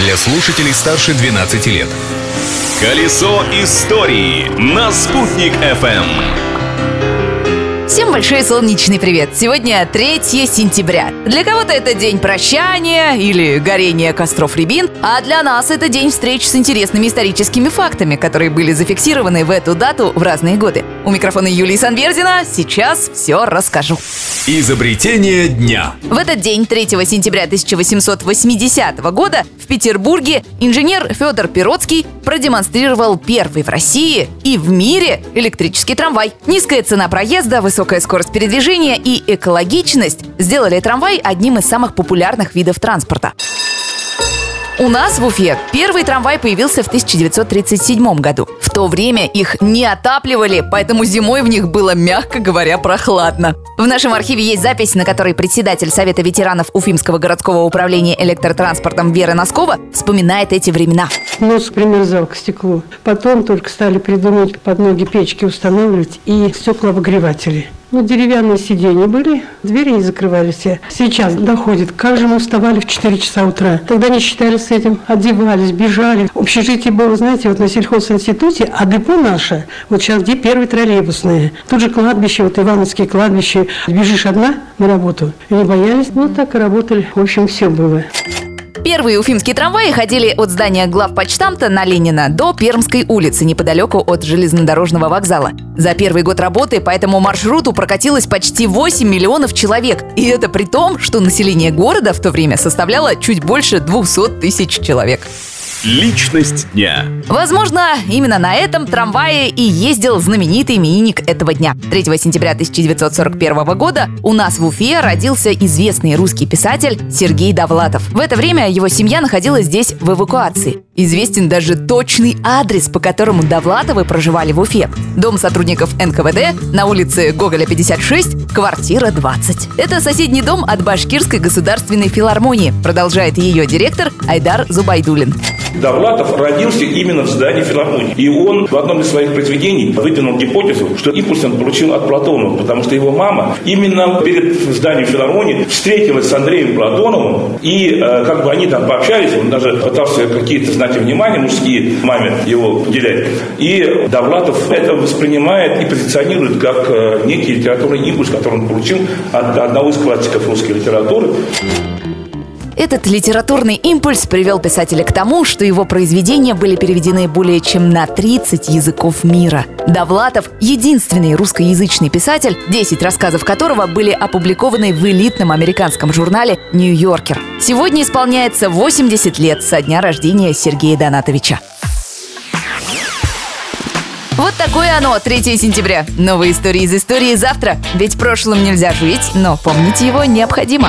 для слушателей старше 12 лет. Колесо истории на «Спутник FM. Всем большой солнечный привет! Сегодня 3 сентября. Для кого-то это день прощания или горения костров рябин, а для нас это день встреч с интересными историческими фактами, которые были зафиксированы в эту дату в разные годы. У микрофона Юлии Санвердина сейчас все расскажу. Изобретение дня. В этот день, 3 сентября 1880 года, в Петербурге инженер Федор Пиротский продемонстрировал первый в России и в мире электрический трамвай. Низкая цена проезда, высокая скорость передвижения и экологичность сделали трамвай одним из самых популярных видов транспорта. У нас в Уфе первый трамвай появился в 1937 году. В то время их не отапливали, поэтому зимой в них было, мягко говоря, прохладно. В нашем архиве есть запись, на которой председатель Совета ветеранов Уфимского городского управления электротранспортом Вера Носкова вспоминает эти времена. Нос примерзал к стеклу. Потом только стали придумывать под ноги печки устанавливать и стеклообогреватели. Ну, деревянные сиденья были, двери не закрывались. Сейчас доходит, как же мы вставали в 4 часа утра. Тогда не считали с этим, одевались, бежали. Общежитие было, знаете, вот на сельхозинституте, а депо наше, вот сейчас где первые троллейбусные. Тут же кладбище, вот Ивановские кладбища. Бежишь одна на работу, и не боялись. Вот так и работали. В общем, все было. Первые уфимские трамваи ходили от здания главпочтамта на Ленина до Пермской улицы, неподалеку от железнодорожного вокзала. За первый год работы по этому маршруту прокатилось почти 8 миллионов человек. И это при том, что население города в то время составляло чуть больше 200 тысяч человек. Личность дня. Возможно, именно на этом трамвае и ездил знаменитый именинник этого дня. 3 сентября 1941 года у нас в Уфе родился известный русский писатель Сергей Довлатов. В это время его семья находилась здесь в эвакуации. Известен даже точный адрес, по которому Довлатовы проживали в Уфе. Дом сотрудников НКВД на улице Гоголя 56, квартира 20. Это соседний дом от Башкирской государственной филармонии, продолжает ее директор Айдар Зубайдулин. Довлатов родился именно в здании филармонии. И он в одном из своих произведений выдвинул гипотезу, что импульс он получил от Платонова, потому что его мама именно перед зданием филармонии встретилась с Андреем Платоновым, и э, как бы они там пообщались, он даже пытался какие-то знаки внимания мужские маме его уделять. И Довлатов это воспринимает и позиционирует как э, некий литературный импульс, который он получил от одного из классиков русской литературы. Этот литературный импульс привел писателя к тому, что его произведения были переведены более чем на 30 языков мира. Довлатов – единственный русскоязычный писатель, 10 рассказов которого были опубликованы в элитном американском журнале «Нью-Йоркер». Сегодня исполняется 80 лет со дня рождения Сергея Донатовича. Вот такое оно, 3 сентября. Новые истории из истории завтра. Ведь прошлым нельзя жить, но помнить его необходимо.